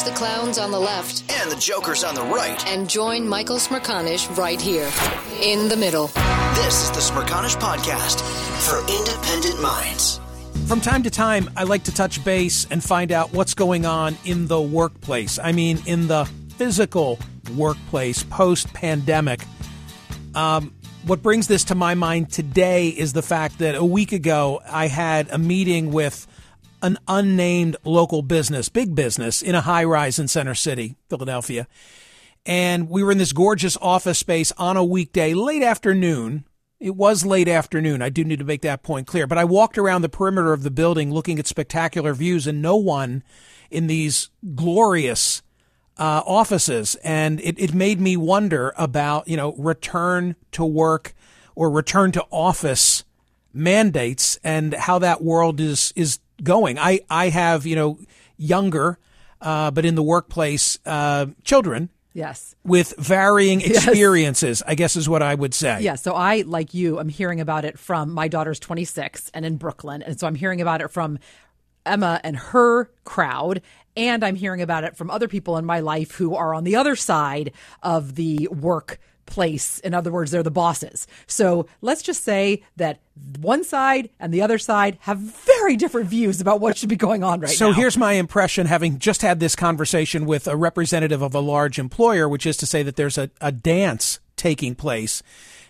Ditch the clowns on the left and the jokers on the right. and join Michael Smerconish right here in the middle. This is the Smerconish Podcast for independent minds. From time to time, I like to touch base and find out what's going on in the workplace. I mean, in the physical workplace post pandemic. Um, what brings this to my mind today is the fact that a week ago I had a meeting with an unnamed local business, big business, in a high rise in Center City, Philadelphia. And we were in this gorgeous office space on a weekday, late afternoon. It was late afternoon. I do need to make that point clear. But I walked around the perimeter of the building looking at spectacular views and no one in these glorious uh, offices. And it, it made me wonder about, you know, return to work or return to office mandates and how that world is, is going. I, I have, you know, younger, uh, but in the workplace, uh, children Yes. with varying Yes. experiences, I guess is what I would say. Yeah. So I, like you, I'm hearing about it from my daughter's 26 and in Brooklyn. And so I'm hearing about it from Emma and her crowd. And I'm hearing about it from other people in my life who are on the other side of the workplace. In other words, they're the bosses. So let's just say that one side and the other side have very different views about what should be going on right So now. So here's my impression, having just had this conversation with a representative of a large employer, which is to say that there's a, a dance taking place.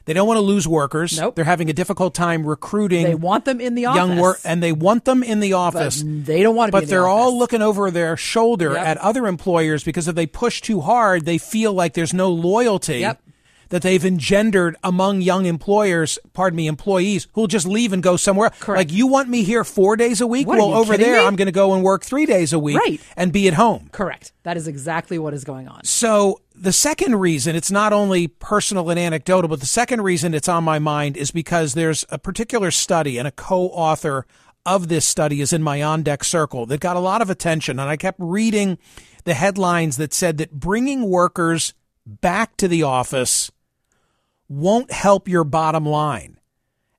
They don't want to lose workers. Nope. They're having a difficult time recruiting. They want them in the young office. work, and they want them in the but office. they don't want to be But they're all looking over their shoulder Yep. at other employers because if they push too hard, they feel like there's no loyalty Yep. That they've engendered among young employers, pardon me, employees who'll just leave and go somewhere. Correct. Like you want me here four days a week? What, well, over there, me? I'm going to go and work three days a week Right. and be at home. Correct. That is exactly what is going on. So the second reason it's not only personal and anecdotal, but the second reason it's on my mind is because there's a particular study and a co-author of this study is in my on deck circle that got a lot of attention. And I kept reading the headlines that said that bringing workers back to the office won't help your bottom line.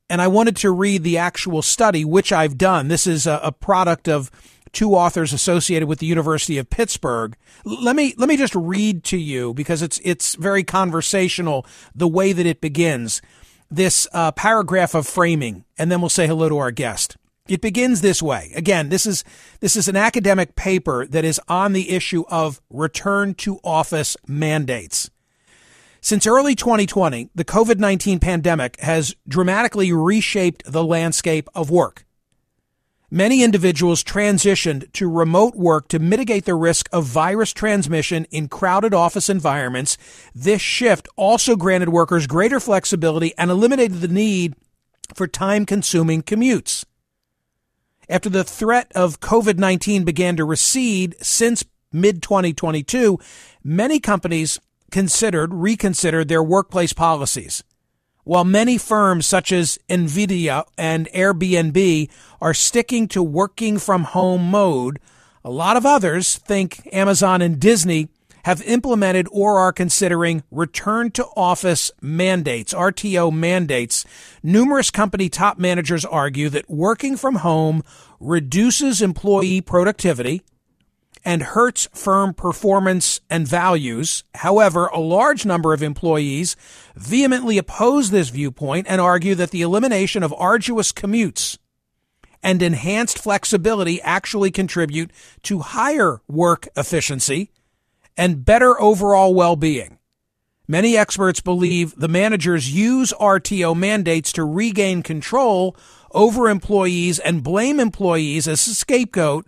And I wanted to read the actual study, which I've done. This is a, a product of two authors associated with the University of Pittsburgh. Let me let me just read to you because it's it's very conversational the way that it begins. This uh, paragraph of framing, and then we'll say hello to our guest. It begins this way. Again, this is this is an academic paper that is on the issue of return to office mandates. Since early 2020, the COVID 19 pandemic has dramatically reshaped the landscape of work. Many individuals transitioned to remote work to mitigate the risk of virus transmission in crowded office environments. This shift also granted workers greater flexibility and eliminated the need for time consuming commutes. After the threat of COVID 19 began to recede since mid 2022, many companies considered, reconsidered their workplace policies. While many firms such as Nvidia and Airbnb are sticking to working from home mode, a lot of others think Amazon and Disney have implemented or are considering return to office mandates, RTO mandates. Numerous company top managers argue that working from home reduces employee productivity, and hurts firm performance and values. However, a large number of employees vehemently oppose this viewpoint and argue that the elimination of arduous commutes and enhanced flexibility actually contribute to higher work efficiency and better overall well-being. Many experts believe the managers use RTO mandates to regain control over employees and blame employees as a scapegoat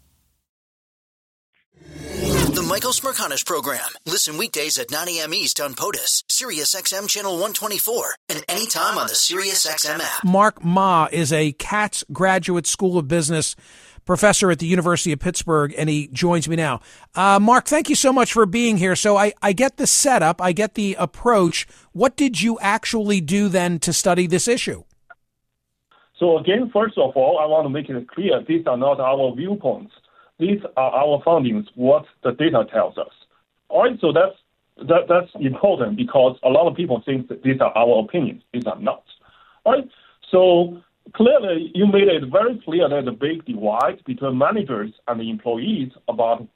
The Michael Smerconish Program. Listen weekdays at 9 a.m. East on POTUS, SiriusXM Channel 124, and anytime on the SiriusXM app. Mark Ma is a Katz Graduate School of Business professor at the University of Pittsburgh, and he joins me now. Uh, Mark, thank you so much for being here. So I, I get the setup, I get the approach. What did you actually do then to study this issue? So again, first of all, I want to make it clear these are not our viewpoints. These are our findings, what the data tells us. All right, so that's that, that's important because a lot of people think that these are our opinions. These are not. Right, so clearly you made it very clear there's a big divide between managers and the employees about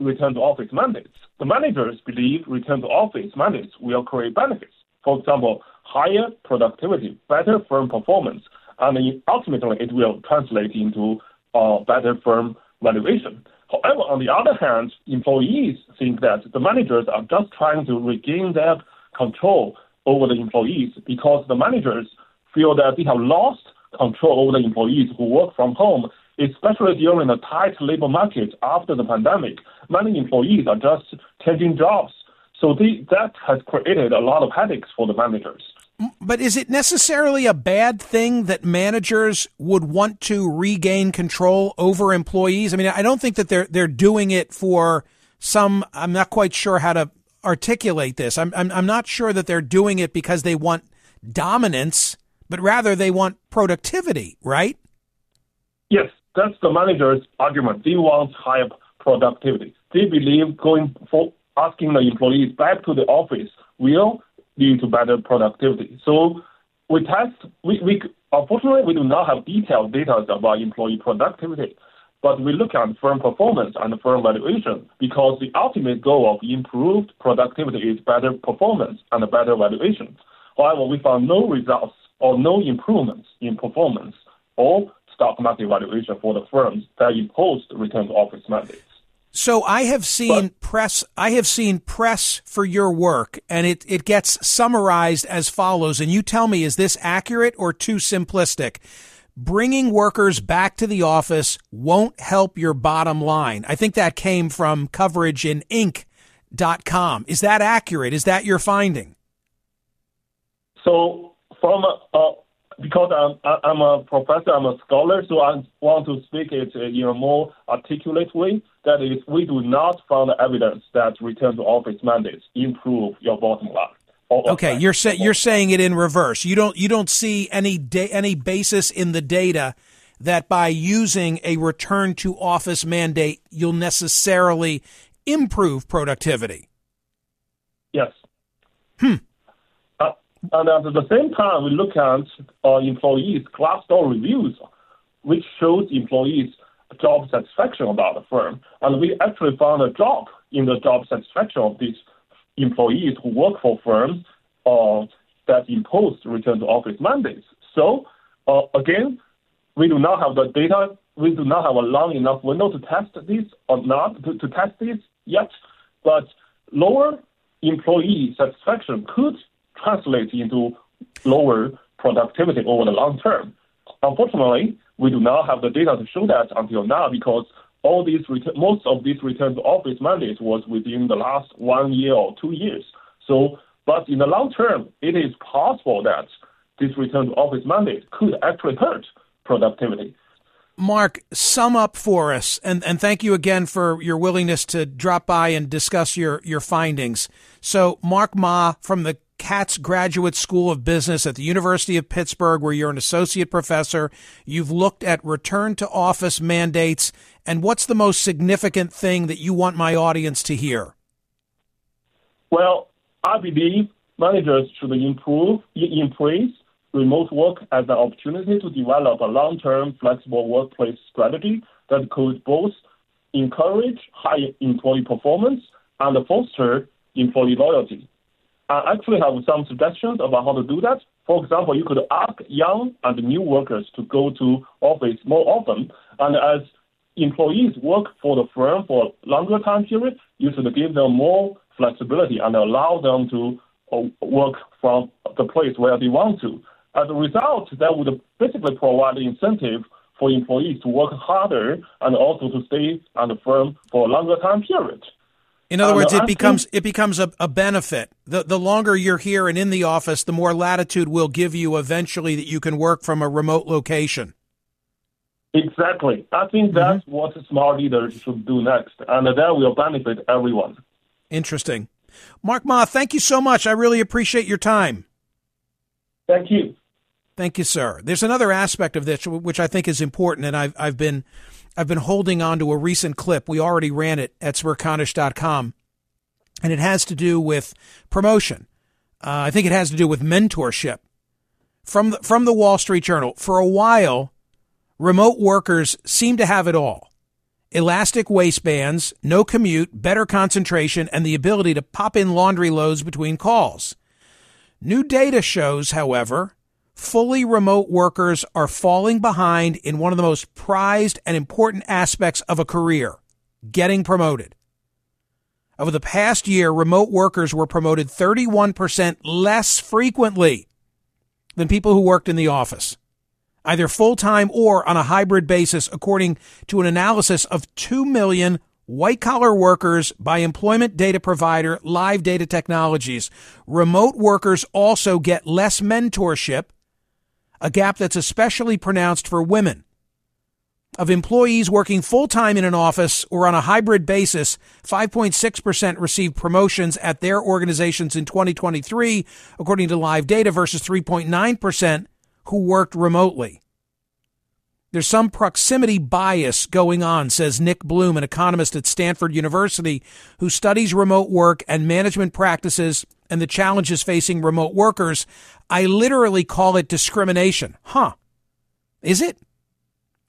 return to office mandates. The managers believe return to office mandates will create benefits. For example, higher productivity, better firm performance, and ultimately it will translate into uh, better firm valuation. However, on the other hand, employees think that the managers are just trying to regain their control over the employees because the managers feel that they have lost control over the employees who work from home, especially during the tight labor market after the pandemic. Many employees are just changing jobs. So they, that has created a lot of headaches for the managers. But is it necessarily a bad thing that managers would want to regain control over employees? I mean, I don't think that they're they're doing it for some. I'm not quite sure how to articulate this. I'm I'm, I'm not sure that they're doing it because they want dominance, but rather they want productivity, right? Yes, that's the manager's argument. They want higher productivity. They believe going for asking the employees back to the office will lead to better productivity. So we test, we, we unfortunately, we do not have detailed data about employee productivity, but we look at firm performance and firm valuation because the ultimate goal of improved productivity is better performance and better valuation. However, we found no results or no improvements in performance or stock market valuation for the firms that imposed return to office mandates. So I have seen but, press. I have seen press for your work, and it it gets summarized as follows. And you tell me, is this accurate or too simplistic? Bringing workers back to the office won't help your bottom line. I think that came from coverage in Inc. smerconish.com. Is that accurate? Is that your finding? So from uh, because I'm I'm a professor, I'm a scholar, so I want to speak it in a more articulate way. That is, we do not find evidence that return to office mandates improve your bottom line. Okay, you're saying you're saying it in reverse. You don't you don't see any da- any basis in the data that by using a return to office mandate you'll necessarily improve productivity. Yes. Hmm. And at the same time, we look at uh, employees' Glassdoor reviews, which shows employees' job satisfaction about the firm. And we actually found a drop in the job satisfaction of these employees who work for firms uh, that impose return to office mandates. So, uh, again, we do not have the data. We do not have a long enough window to test this or not to, to test this yet. But lower employee satisfaction could translate into lower productivity over the long term. Unfortunately, we do not have the data to show that until now because all these most of these return to office mandates was within the last one year or two years. So, but in the long term, it is possible that this return to office mandate could actually hurt productivity. Mark, sum up for us, and, and thank you again for your willingness to drop by and discuss your, your findings. So, Mark Ma from the Katz Graduate School of Business at the University of Pittsburgh, where you're an associate professor. You've looked at return to office mandates, and what's the most significant thing that you want my audience to hear? Well, I believe managers should improve, embrace remote work as an opportunity to develop a long-term flexible workplace strategy that could both encourage high employee performance and foster employee loyalty. I actually have some suggestions about how to do that. For example, you could ask young and new workers to go to office more often, and as employees work for the firm for a longer time period, you should give them more flexibility and allow them to uh, work from the place where they want to. As a result, that would basically provide incentive for employees to work harder and also to stay on the firm for a longer time period. In other words, it becomes it becomes a, a benefit. The the longer you're here and in the office, the more latitude we'll give you eventually that you can work from a remote location. Exactly. I think mm-hmm. that's mm-hmm. what smart leaders should do next, and that will benefit everyone. Interesting. Mark Ma, thank you so much. I really appreciate your time. Thank you. Thank you, sir. There's another aspect of this which I think is important, and I've I've been I've been holding on to a recent clip. We already ran it at smerconish.com, and it has to do with promotion. Uh, I think it has to do with mentorship. From the, from the Wall Street Journal, for a while, remote workers seem to have it all elastic waistbands, no commute, better concentration, and the ability to pop in laundry loads between calls. New data shows, however, fully remote workers are falling behind in one of the most prized and important aspects of a career getting promoted. Over the past year, remote workers were promoted 31% less frequently than people who worked in the office, either full time or on a hybrid basis, according to an analysis of 2 million white collar workers by employment data provider Live Data Technologies. Remote workers also get less mentorship a gap that's especially pronounced for women. Of employees working full time in an office or on a hybrid basis, 5.6% received promotions at their organizations in 2023, according to live data, versus 3.9% who worked remotely. There's some proximity bias going on, says Nick Bloom, an economist at Stanford University who studies remote work and management practices and the challenges facing remote workers. I literally call it discrimination. Huh. Is it?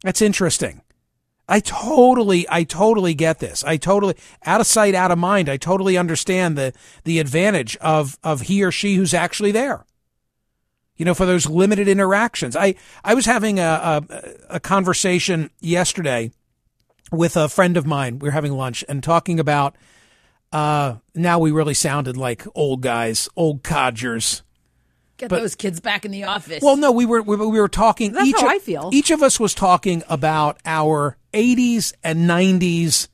That's interesting. I totally, I totally get this. I totally, out of sight, out of mind. I totally understand the, the advantage of, of he or she who's actually there you know, for those limited interactions. I, I was having a, a, a, conversation yesterday with a friend of mine. We were having lunch and talking about, uh, now we really sounded like old guys, old codgers. Get but, those kids back in the office. Well, no, we were, we, we were talking. That's each how of, I feel. Each of us was talking about our 80s and 90s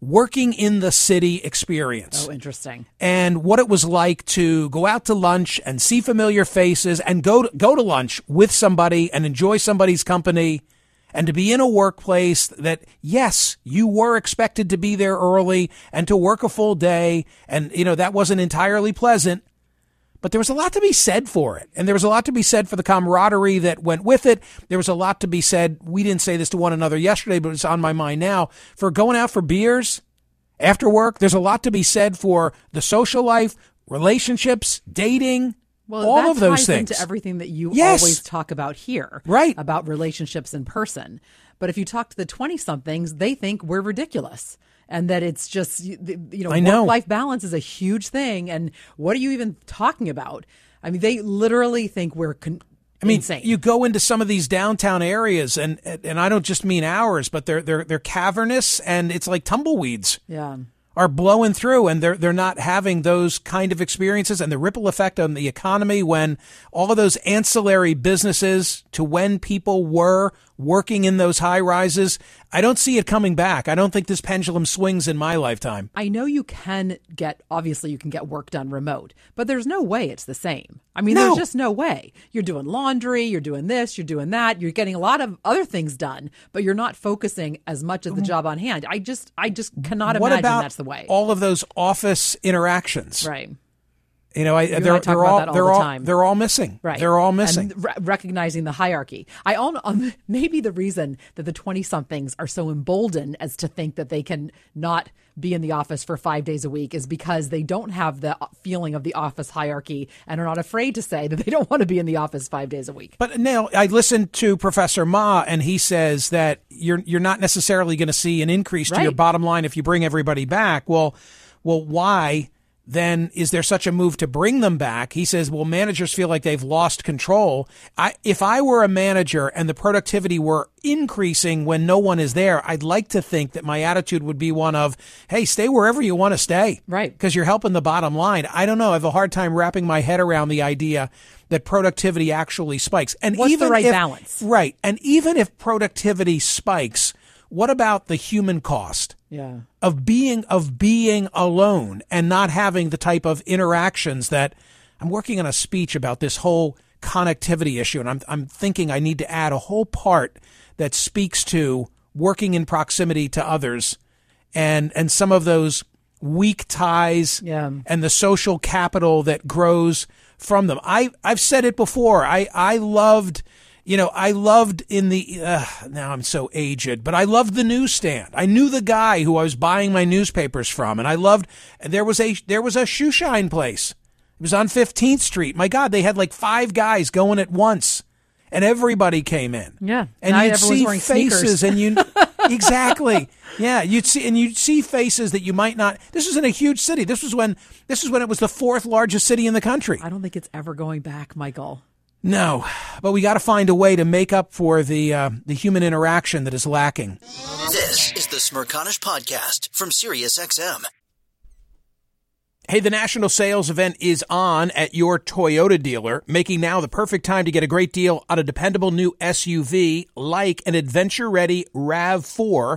working in the city experience. Oh, interesting. And what it was like to go out to lunch and see familiar faces and go to, go to lunch with somebody and enjoy somebody's company and to be in a workplace that yes, you were expected to be there early and to work a full day and you know that wasn't entirely pleasant. But there was a lot to be said for it. And there was a lot to be said for the camaraderie that went with it. There was a lot to be said. We didn't say this to one another yesterday, but it's on my mind now for going out for beers after work. There's a lot to be said for the social life, relationships, dating, well, all that of those ties things. into everything that you Yes. always talk about here, Right. About relationships in person. But if you talk to the twenty-somethings, they think we're ridiculous, and that it's just you know, know. work-life balance is a huge thing. And what are you even talking about? I mean, they literally think we're con- I mean, insane. you go into some of these downtown areas, and and I don't just mean ours, but they're they're they're cavernous, and it's like tumbleweeds yeah. Are blowing through, and they're they're not having those kind of experiences, and the ripple effect on the economy when all of those ancillary businesses to when people were working in those high rises, I don't see it coming back. I don't think this pendulum swings in my lifetime. I know you can get obviously you can get work done remote, but there's no way it's the same. I mean, No. there's just no way. You're doing laundry, you're doing this, you're doing that, you're getting a lot of other things done, but you're not focusing as much as the job on hand. I just I just cannot Mm. what imagine that's the way. all of those office interactions? right. You know, I, and they're, I they're all all they're the all they're all missing. Right. They're all missing. Re- recognizing the hierarchy. I all, um, maybe the reason that the 20 somethings are so emboldened as to think that they can not be in the office for five days a week is because they don't have the feeling of the office hierarchy and are not afraid to say that they don't want to be in the office five days a week. But now I listened to Professor Ma, and he says that you're you're not necessarily going to see an increase to your bottom line if you bring everybody back. Well, well, why then is there such a move to bring them back? He says, well, managers feel like they've lost control. I, if I were a manager and the productivity were increasing when no one is there, I'd like to think that my attitude would be one of, hey, stay wherever you want to stay. Right. Because you're helping the bottom line. I don't know. I have a hard time wrapping my head around the idea that productivity actually spikes. And What's the right if- balance? Right. And even if productivity spikes, what about the human cost? Yeah. of being of being alone and not having the type of interactions that I'm working on a speech about this whole connectivity issue and I'm I'm thinking I need to add a whole part that speaks to working in proximity to others and and some of those weak ties Yeah. and the social capital that grows from them. I I've said it before. I I loved you know, I loved in the uh, now I'm so aged, but I loved the newsstand. I knew the guy who I was buying my newspapers from, and I loved. and There was a there was a shoe shine place. It was on 15th Street. My God, they had like five guys going at once, and everybody came in. Yeah. and you'd see faces, sneakers. and you exactly, yeah, you'd see and you'd see faces that you might not. This was in a huge city. This was when this was when it was the fourth largest city in the country. I don't think it's ever going back, Michael. No, but we got to find a way to make up for the uh, the human interaction that is lacking. This is the Smerconish Podcast from SiriusXM. Hey, the national sales event is on at your Toyota dealer, making now the perfect time to get a great deal on a dependable new SUV like an adventure ready RAV4.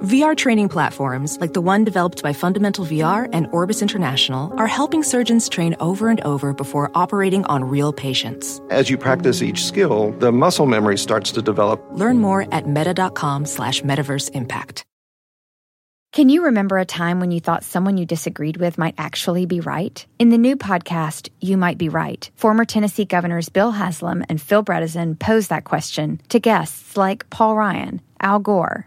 VR training platforms, like the one developed by Fundamental VR and Orbis International, are helping surgeons train over and over before operating on real patients. As you practice each skill, the muscle memory starts to develop. Learn more at meta.com slash metaverse impact. Can you remember a time when you thought someone you disagreed with might actually be right? In the new podcast, You Might Be Right, former Tennessee governors Bill Haslam and Phil Bredesen pose that question to guests like Paul Ryan, Al Gore,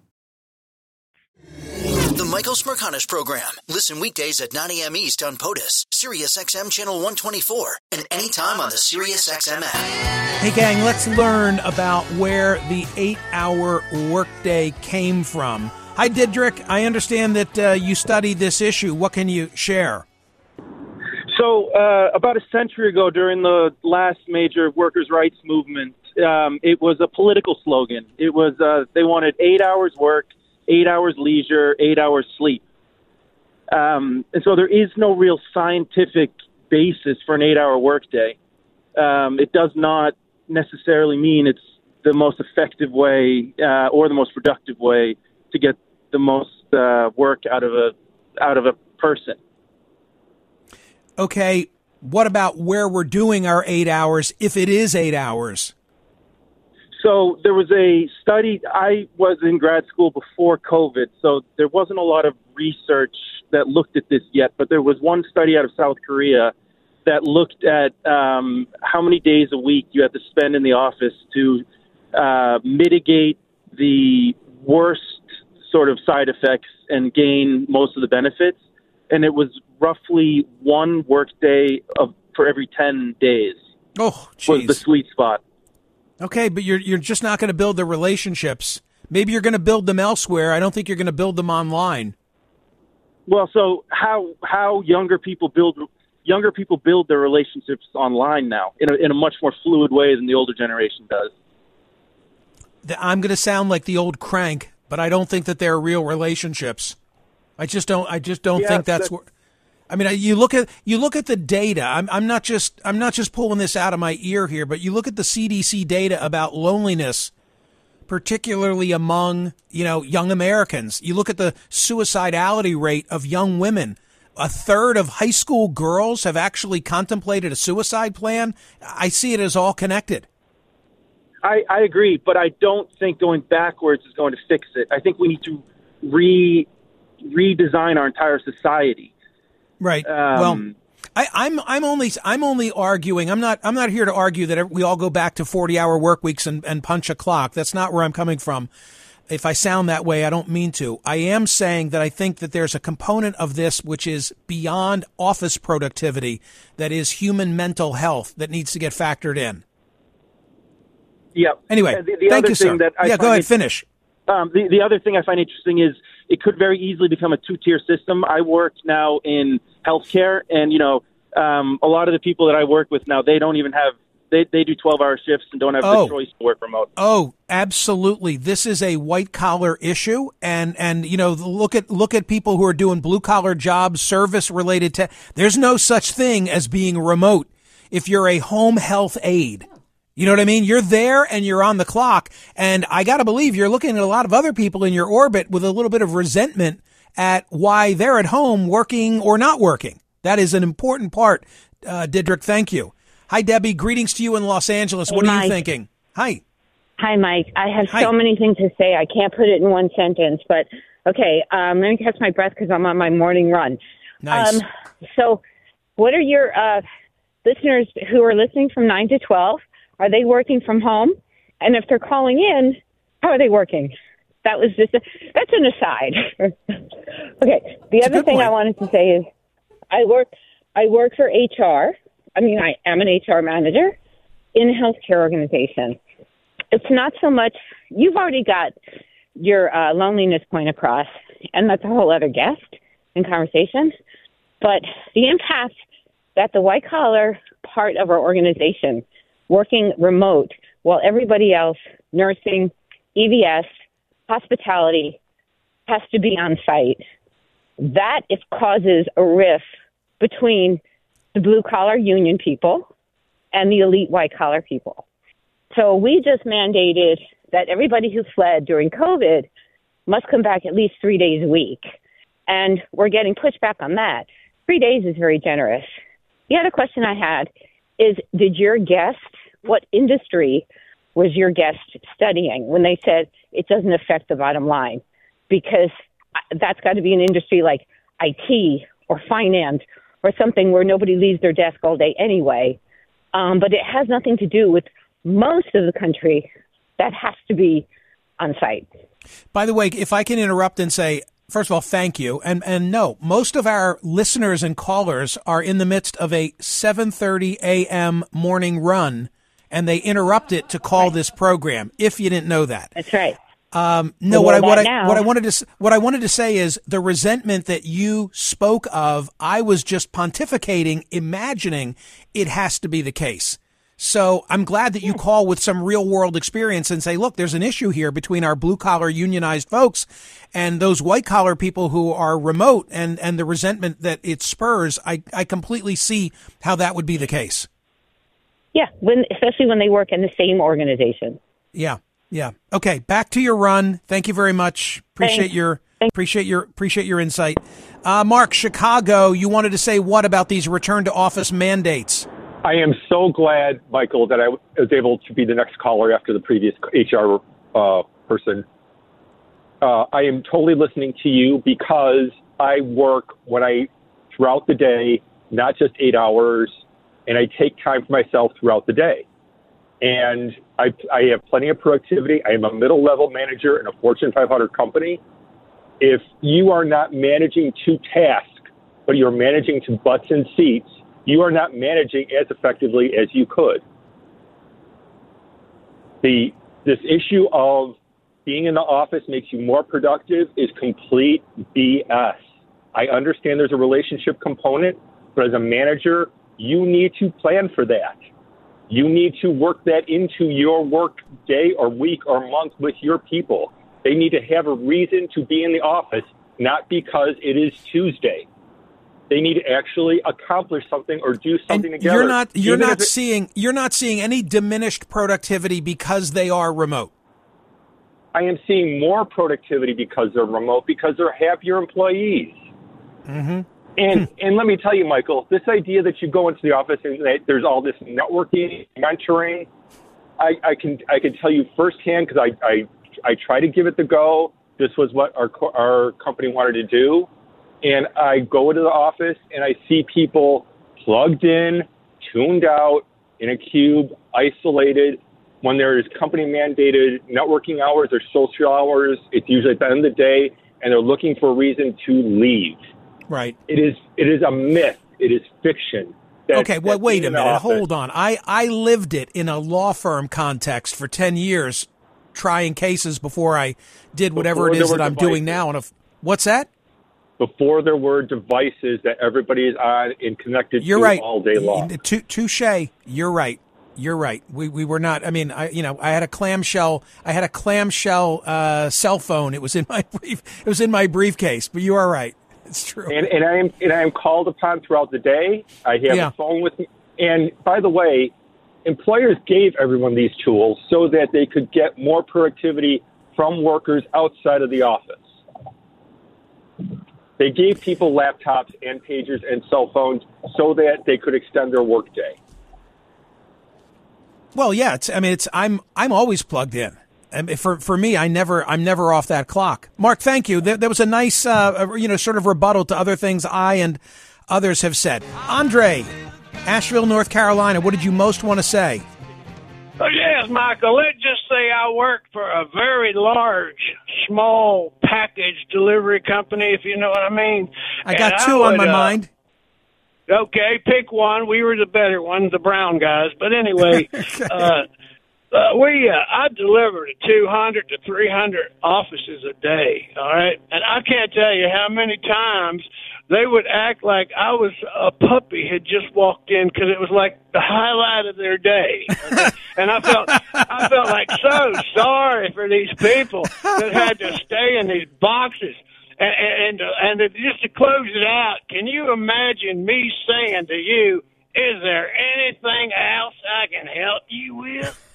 The Michael Smerconish Program. Listen weekdays at 9 a.m. East on POTUS, SiriusXM Channel 124, and anytime on the SiriusXM app. Hey, gang, let's learn about where the eight hour workday came from. Hi, Didrik. I understand that uh, you studied this issue. What can you share? So, uh, about a century ago, during the last major workers' rights movement, um, it was a political slogan. It was uh, they wanted eight hours work, eight hours leisure, eight hours sleep. Um, and so there is no real scientific basis for an eight-hour workday. Um, it does not necessarily mean it's the most effective way uh, or the most productive way to get the most uh, work out of a out of a person okay, what about where we're doing our eight hours if it is eight hours? So there was a study. I was in grad school before COVID, so there wasn't a lot of research that looked at this yet. But there was one study out of South Korea that looked at um, how many days a week you have to spend in the office to uh, mitigate the worst sort of side effects and gain most of the benefits and it was roughly one workday of for every ten days. Oh, geez. was the sweet spot. Okay, but you're you're just not going to build the relationships. Maybe you're going to build them elsewhere. I don't think you're going to build them online. Well, so how how younger people build younger people build their relationships online now in a, in a much more fluid way than the older generation does. I'm going to sound like the old crank, but I don't think that they're real relationships. I just don't. I just don't think that's, that's where. I mean, you look at you look at the data. I'm, I'm not just I'm not just pulling this out of my ear here, but you look at the CDC data about loneliness, particularly among you know young Americans. You look at the suicidality rate of young women. A third of high school girls have actually contemplated a suicide plan. I see it as all connected. I, I agree, but I don't think going backwards is going to fix it. I think we need to re redesign our entire society. Right. Um, well, I, I'm I'm only I'm only arguing. I'm not I'm not here to argue that we all go back to 40 hour work weeks and, and punch a clock. That's not where I'm coming from. If I sound that way, I don't mean to. I am saying that I think that there's a component of this which is beyond office productivity, that is human mental health that needs to get factored in. Yeah. Anyway, the, the thank you, sir. yeah, go ahead, it, finish. Um, the, the other thing I find interesting is it could very easily become a two tier system. I work now in healthcare, and you know, um, a lot of the people that I work with now, they don't even have they they do twelve hour shifts and don't have oh. the choice to work remote. Oh, absolutely! This is a white collar issue, and and you know, look at look at people who are doing blue collar jobs, service related to. There's no such thing as being remote if you're a home health aide. You know what I mean? You're there and you're on the clock. And I got to believe you're looking at a lot of other people in your orbit with a little bit of resentment at why they're at home working or not working. That is an important part. Uh, Didrik, thank you. Hi, Debbie. Greetings to you in Los Angeles. Hey, what Mike. are you thinking? Hi. Hi, Mike. I have Hi. so many things to say. I can't put it in one sentence, but okay. Um, let me catch my breath because I'm on my morning run. Nice. Um, so, what are your uh, listeners who are listening from 9 to 12? Are they working from home? And if they're calling in, how are they working? That was just a, that's an aside. okay. The a other thing point. I wanted to say is I work I work for HR. I mean, I am an HR manager in a healthcare organization. It's not so much you've already got your uh, loneliness point across, and that's a whole other guest in conversation. But the impact that the white collar part of our organization working remote while everybody else, nursing, EVS, hospitality, has to be on site. That it causes a rift between the blue collar union people and the elite white collar people. So we just mandated that everybody who fled during COVID must come back at least three days a week. And we're getting pushback on that. Three days is very generous. The other question I had is Did your guest, what industry was your guest studying when they said it doesn't affect the bottom line? Because that's got to be an industry like IT or finance or something where nobody leaves their desk all day anyway. Um, but it has nothing to do with most of the country that has to be on site. By the way, if I can interrupt and say, first of all, thank you. And and no, most of our listeners and callers are in the midst of a 7:30 a.m. morning run and they interrupt it to call right. this program. If you didn't know that. That's right. Um, no, what I what I what I wanted to what I wanted to say is the resentment that you spoke of. I was just pontificating, imagining it has to be the case. So I'm glad that you call with some real world experience and say, look, there's an issue here between our blue collar unionized folks and those white collar people who are remote and, and the resentment that it spurs. I, I completely see how that would be the case. Yeah, when especially when they work in the same organization. Yeah, yeah. Okay, back to your run. Thank you very much. Appreciate Thanks. your Thanks. appreciate your appreciate your insight. Uh, Mark, Chicago, you wanted to say what about these return to office mandates? I am so glad, Michael, that I was able to be the next caller after the previous HR uh, person. Uh, I am totally listening to you because I work when I throughout the day, not just eight hours, and I take time for myself throughout the day. And I, I have plenty of productivity. I am a middle level manager in a Fortune 500 company. If you are not managing to task, but you're managing to butts and seats, you are not managing as effectively as you could. The this issue of being in the office makes you more productive is complete BS. I understand there's a relationship component, but as a manager, you need to plan for that. You need to work that into your work day or week or month with your people. They need to have a reason to be in the office, not because it is Tuesday. They need to actually accomplish something or do something and together. You're not you're Even not it, seeing you're not seeing any diminished productivity because they are remote. I am seeing more productivity because they're remote because they're happier employees. Mm-hmm. And hmm. and let me tell you, Michael, this idea that you go into the office and there's all this networking, mentoring, I, I can I can tell you firsthand because I, I I try to give it the go. This was what our our company wanted to do, and I go into the office and I see people plugged in, tuned out, in a cube, isolated. When there is company mandated networking hours or social hours, it's usually at the end of the day, and they're looking for a reason to leave. Right. It is it is a myth. It is fiction. That, okay, well, wait a minute. Office. Hold on. I, I lived it in a law firm context for 10 years, trying cases before I did whatever before it is that I'm doing now. And if, what's that? before there were devices that everybody is on and connected You're to right. all day long. Touche. You're right. You're right. We we were not. I mean, I you know, I had a clamshell. I had a clamshell uh, cell phone. It was in my brief. It was in my briefcase. But you are right. It's true. And, and I am and I am called upon throughout the day. I have yeah. a phone with me. And by the way, employers gave everyone these tools so that they could get more productivity from workers outside of the office. They gave people laptops and pagers and cell phones so that they could extend their workday. Well, yeah, it's, I mean, it's I'm I'm always plugged in. And for for me, I never I'm never off that clock. Mark, thank you. There, there was a nice uh, you know sort of rebuttal to other things I and others have said. Andre, Asheville, North Carolina. What did you most want to say? Oh, yes, Michael. Let's just say I work for a very large, small package delivery company, if you know what I mean. I got and two I would, on my uh, mind. Okay, pick one. We were the better one, the brown guys. But anyway, okay. uh, uh, we uh, I deliver to 200 to 300 offices a day. All right, and I can't tell you how many times they would act like I was a puppy had just walked in because it was like the highlight of their day. Okay? and I felt I felt like so sorry for these people that had to stay in these boxes. And and and, and just to close it out, can you imagine me saying to you, "Is there anything else I can help you with?"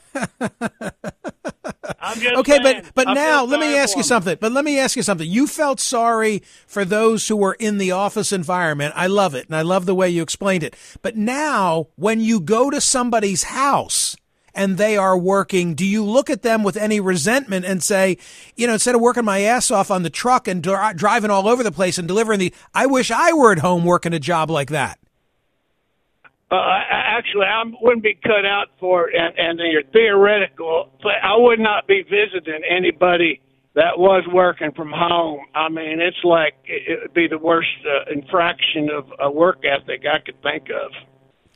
Okay, saying, but but I now let me ask you something. But let me ask you something. You felt sorry for those who were in the office environment. I love it, and I love the way you explained it. But now, when you go to somebody's house and they are working, do you look at them with any resentment and say, you know, instead of working my ass off on the truck and dri- driving all over the place and delivering the, I wish I were at home working a job like that. Uh, actually, I wouldn't be cut out for it, and, and you're theoretical, but I would not be visiting anybody that was working from home. I mean, it's like it would be the worst uh, infraction of a work ethic I could think of.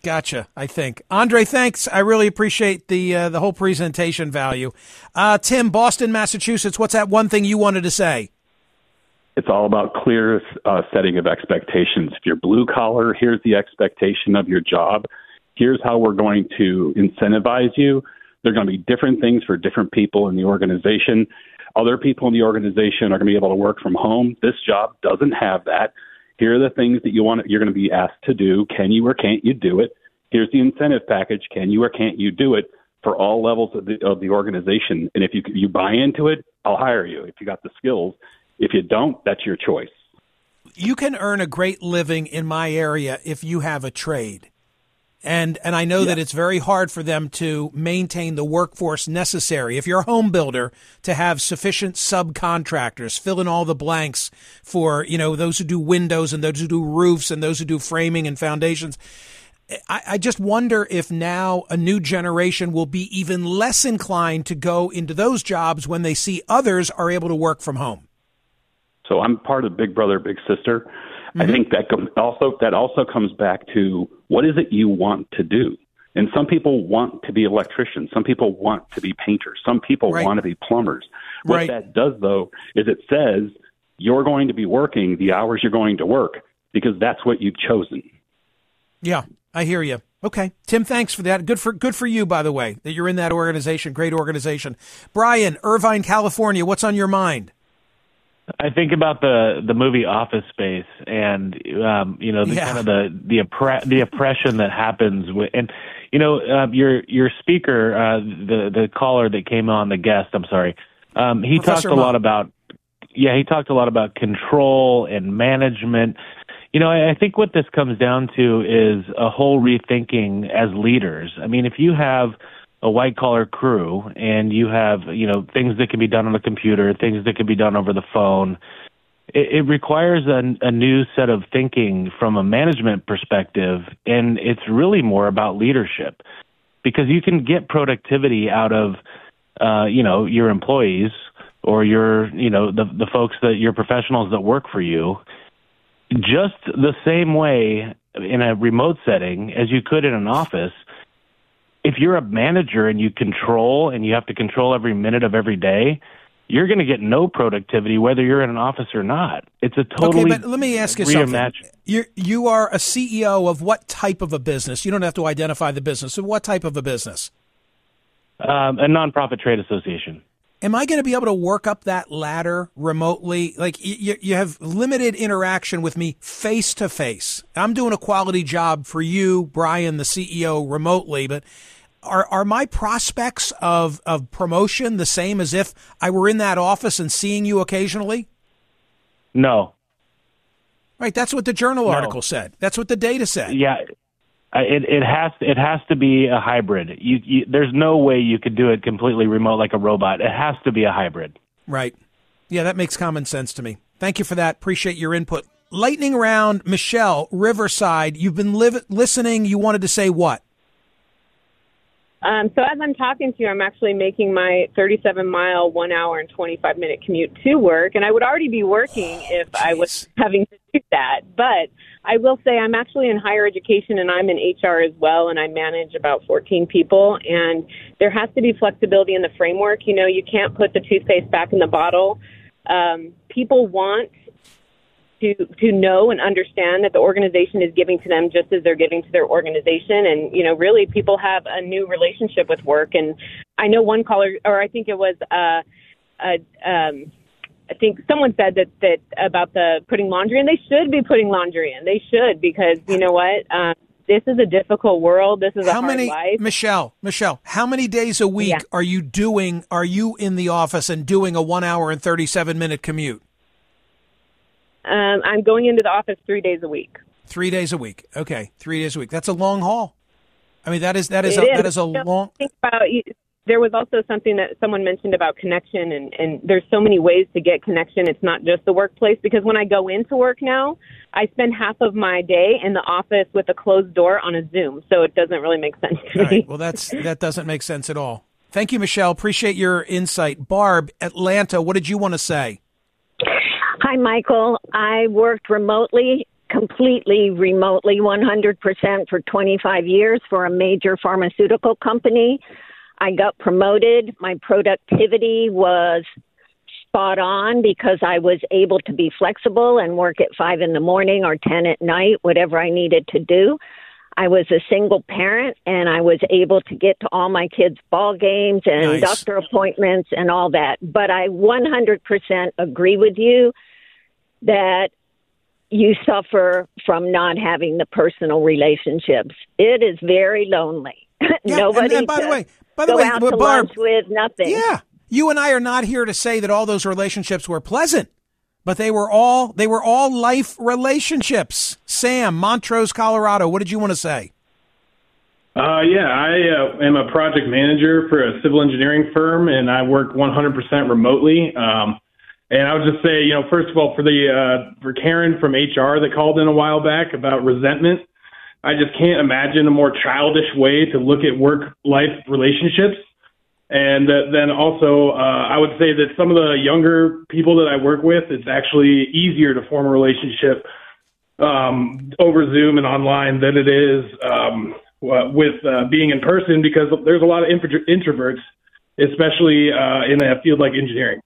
Gotcha. I think Andre. Thanks. I really appreciate the uh, the whole presentation value. Uh, Tim, Boston, Massachusetts. What's that one thing you wanted to say? It's all about clear uh, setting of expectations. If you're blue collar, here's the expectation of your job. Here's how we're going to incentivize you. There are going to be different things for different people in the organization. Other people in the organization are going to be able to work from home. This job doesn't have that. Here are the things that you want. You're going to be asked to do. Can you or can't you do it? Here's the incentive package. Can you or can't you do it for all levels of the of the organization? And if you you buy into it, I'll hire you if you got the skills. If you don't, that's your choice. You can earn a great living in my area if you have a trade. And and I know that it's very hard for them to maintain the workforce necessary. If you're a home builder, to have sufficient subcontractors fill in all the blanks for you know those who do windows and those who do roofs and those who do framing and foundations. I, I just wonder if now a new generation will be even less inclined to go into those jobs when they see others are able to work from home. So I'm part of Big Brother Big Sister. I mm-hmm. think that com- also that also comes back to what is it you want to do. And some people want to be electricians. Some people want to be painters. Some people Right. want to be plumbers. What Right. that does though is it says you're going to be working the hours you're going to work because that's what you've chosen. Yeah, I hear you. Okay, Tim, thanks for that. Good for good for you, by the way, that you're in that organization. Great organization. Brian, Irvine, California. What's on your mind? I think about the the movie Office Space, and um, you know the Yeah. kind of the the oppre- the oppression that happens with, and you know um, your your speaker, uh, the the caller that came on, the guest. I'm sorry, um, he Professor talked a Ma. lot about yeah, he talked a lot about control and management. You know, I, I think what this comes down to is a whole rethinking as leaders. I mean, if you have a white collar crew and you have, you know, things that can be done on a computer, things that can be done over the phone, it, it requires a, a new set of thinking from a management perspective. And it's really more about leadership because you can get productivity out of, uh, you know, your employees or your, you know, the, the folks that your professionals that work for you just the same way in a remote setting as you could in an office. If you're a manager and you control and you have to control every minute of every day, you're going to get no productivity whether you're in an office or not. It's a totally okay, but let me ask you something. reimagined. You you are a CEO of what type of a business? You don't have to identify the business. So what type of a business? Um, a nonprofit trade association. Am I going to be able to work up that ladder remotely? Like you, you have limited interaction with me face to face. I'm doing a quality job for you, Brian, the CEO, remotely, but are are my prospects of of promotion the same as if I were in that office and seeing you occasionally? No. Right, that's what the journal No. article said. That's what the data said. Yeah, it it has it has to be a hybrid. You, you there's no way you could do it completely remote like a robot. It has to be a hybrid. Right. Yeah, that makes common sense to me. Thank you for that. Appreciate your input. Lightning round, Michelle, Riverside. You've been live- listening. You wanted to say what? Um, so as I'm talking to you, I'm actually making my 37 mile, one hour and 25 minute commute to work, and I would already be working if I was having to do that. But I will say I'm actually in higher education and I'm in HR as well, and I manage about 14 people. And there has to be flexibility in the framework. You know, you can't put the toothpaste back in the bottle. Um, people want to to know and understand that the organization is giving to them just as they're giving to their organization and you know really people have a new relationship with work and i know one caller or i think it was uh uh um I think someone said that that about the putting laundry in. They should be putting laundry in. They should because you know what? Um, this is a difficult world. This is a how hard many life. Michelle, Michelle, how many days a week Yeah. are you doing are you in the office and doing a 1 hour and 37 minute commute? Um, I'm going into the office three days a week. 3 days a week. Okay, 3 days a week. That's a long haul. I mean that is that is, a, is. that is a long think about you- there was also something that someone mentioned about connection and, and there's so many ways to get connection it's not just the workplace because when i go into work now i spend half of my day in the office with a closed door on a zoom so it doesn't really make sense to All me right, well that's that doesn't make sense at all. Thank you Michelle. Appreciate your insight. Barb, Atlanta, what did you want to say? Hi, Michael. I worked remotely, completely remotely, 100% for 25 years for a major pharmaceutical company. I got promoted. My productivity was spot on because I was able to be flexible and work at five in the morning or 10 at night, whatever I needed to do. I was a single parent and I was able to get to all my kids' ball games and Nice. doctor appointments and all that. But I 100% agree with you that you suffer from not having the personal relationships. It is very lonely. Yeah, Nobody and, and by the way, by the go way, out but to Barb, lunch with, nothing. Yeah. You and I are not here to say that all those relationships were pleasant, but they were all they were all life relationships. Sam, Montrose, Colorado, what did you want to say? Uh, yeah, I uh, am a project manager for a civil engineering firm, and I work 100% remotely. Um, and I would just say, you know, first of all, for the uh, for Karen from HR that called in a while back about resentment, I just can't imagine a more childish way to look at work life relationships. And uh, then also, uh, I would say that some of the younger people that I work with, it's actually easier to form a relationship um, over Zoom and online than it is um, with uh, being in person because there's a lot of intro- introverts, especially uh, in a field like engineering.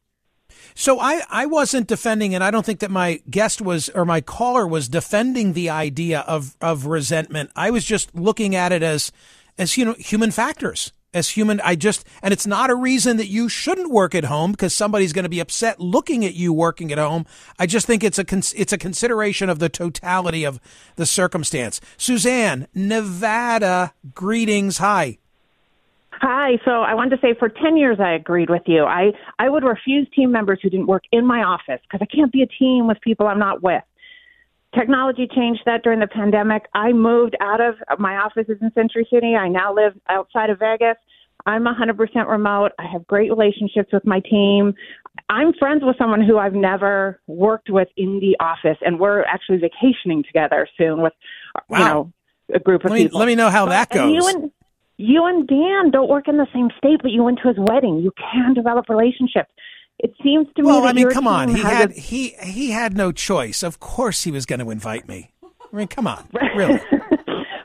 So I, I wasn't defending, and I don't think that my guest was or my caller was defending the idea of, of resentment. I was just looking at it as as you know human factors. As human, I just and it's not a reason that you shouldn't work at home because somebody's going to be upset looking at you working at home. I just think it's a it's a consideration of the totality of the circumstance. Suzanne, Nevada, greetings. Hi. Hi. So I wanted to say for 10 years I agreed with you. I, I would refuse team members who didn't work in my office because I can't be a team with people I'm not with. Technology changed that during the pandemic. I moved out of my offices in Century City. I now live outside of Vegas. I'm 100% remote. I have great relationships with my team. I'm friends with someone who I've never worked with in the office, and we're actually vacationing together soon with, you know, a group of Let me- people. let me know how that and you goes. and you and Dan don't work in the same state, but you went to his wedding. You can develop relationships. It seems to me Well, that I mean, your come on. team He had a- he he had no choice. Of course, he was going to invite me. I mean, come on, really.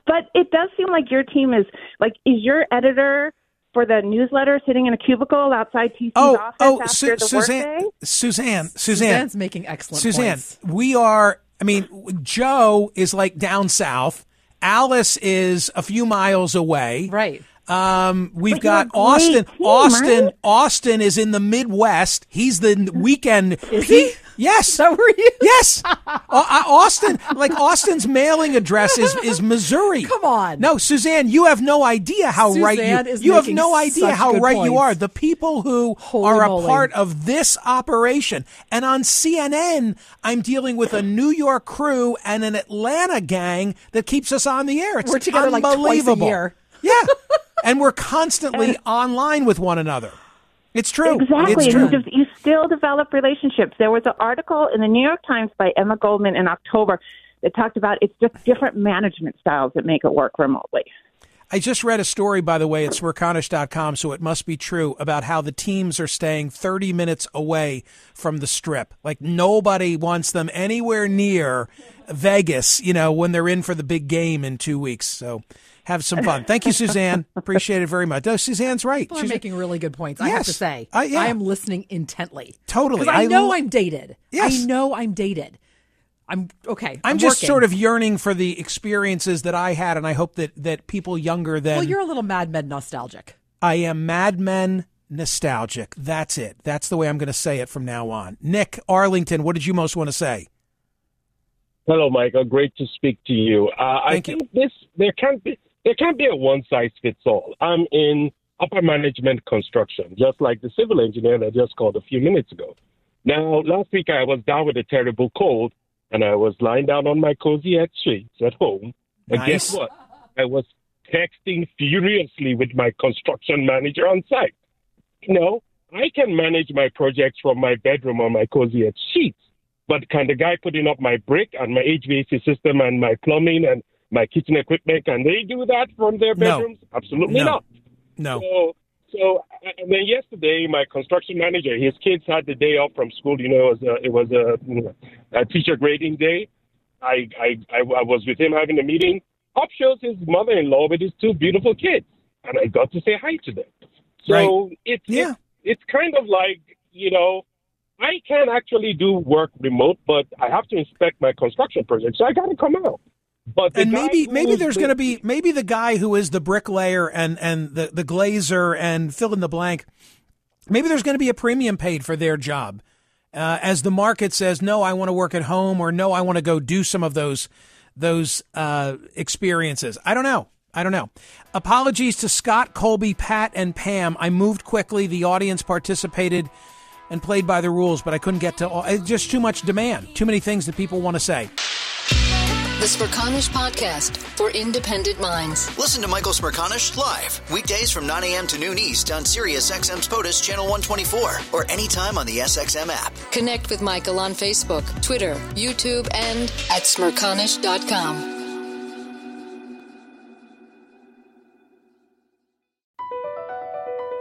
but it does seem like your team is like is your editor for the newsletter sitting in a cubicle outside TC's Oh, office oh, after Su- the Suzanne, workday? Suzanne, Suzanne, Suzanne's making excellent Suzanne, points. we are. I mean, Joe is like down south. Alice is a few miles away. Right. Um, we've But got Austin. team, Austin. right? Austin is in the Midwest. He's the weekend. Is he? Yes. That were you? Yes. Au- uh, Austin, like Austin's mailing address is, is Missouri. Come on. No, Suzanne, you have no idea how right Suzanne you. is You have no idea how good right you are. The people who Holy are a moly. part of this operation, and on CNN, I'm dealing with a New York crew and an Atlanta gang that keeps us on the air. It's We're together like twice a unbelievable. year. Yeah, and we're constantly online with one another. It's true. Exactly. It's and true. You, de- you still develop relationships. There was an article in the New York Times by Emma Goldman in October that talked about it's just different management styles that make it work remotely. I just read a story, by the way, at smerconish.com, so it must be true, about how the teams are staying 30 minutes away from the strip. Like nobody wants them anywhere near Vegas, you know, when they're in for the big game in two weeks. So have some fun. Thank you, Suzanne. Appreciate it very much. No, Suzanne's right. People She's- making really good points. I have to say, Uh, yeah. I am listening intently. Totally. 'Cause I, I know lo- I'm dated. Yes. I know I'm dated. I'm okay. I'm, just working. sort of yearning for the experiences that I had, and I hope that, that people younger than Well, you're a little Mad Men nostalgic. I am Mad Men nostalgic. That's it. That's the way I'm going to say it from now on. Nick Arlington, what did you most want to say? Hello, Michael. Great to speak to you. Uh, I think this there can't be there can't be a one size fits all. I'm in upper management construction, just like the civil engineer that just called a few minutes ago. Now, last week I was down with a terrible cold, and I was lying down on my cozy head sheets at home. And guess what? I was texting furiously with my construction manager on site. You know, I can manage my projects from my bedroom on my cozy head sheets, but can the guy putting up my brick and my HVAC system and my plumbing and my kitchen equipment, can they do that from their No. bedrooms? Absolutely No. not. No. So, so and then yesterday, my construction manager, his kids had the day off from school. You know, it was a, it was a, a teacher grading day. I, I I I was with him having a meeting. Up shows his mother-in-law with his two beautiful kids, and I got to say hi to them. So it's yeah. it's it's kind of like you know. I can actually do work remote, but I have to inspect my construction project, so I got to come out. But and maybe maybe there's going to be maybe the guy who is the bricklayer and and the the glazer and fill in the blank. Maybe there's going to be a premium paid for their job, uh, as the market says, no, I want to work at home, or no, I want to go do some of those those uh, experiences. I don't know. I don't know. Apologies to Scott, Colby, Pat, and Pam. I moved quickly. The audience participated and played by the rules, but I couldn't get to all. It's just too much demand. Too many things that people want to say. The Smerconish Podcast for independent minds. Listen to Michael Smerconish live weekdays from 9 a.m. to noon East on Sirius XM's POTUS Channel 124 or anytime on the SXM app. Connect with Michael on Facebook, Twitter, YouTube, and at smerconish.com.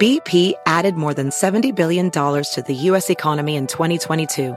BP added more than $70 billion to the U.S. economy in 2022.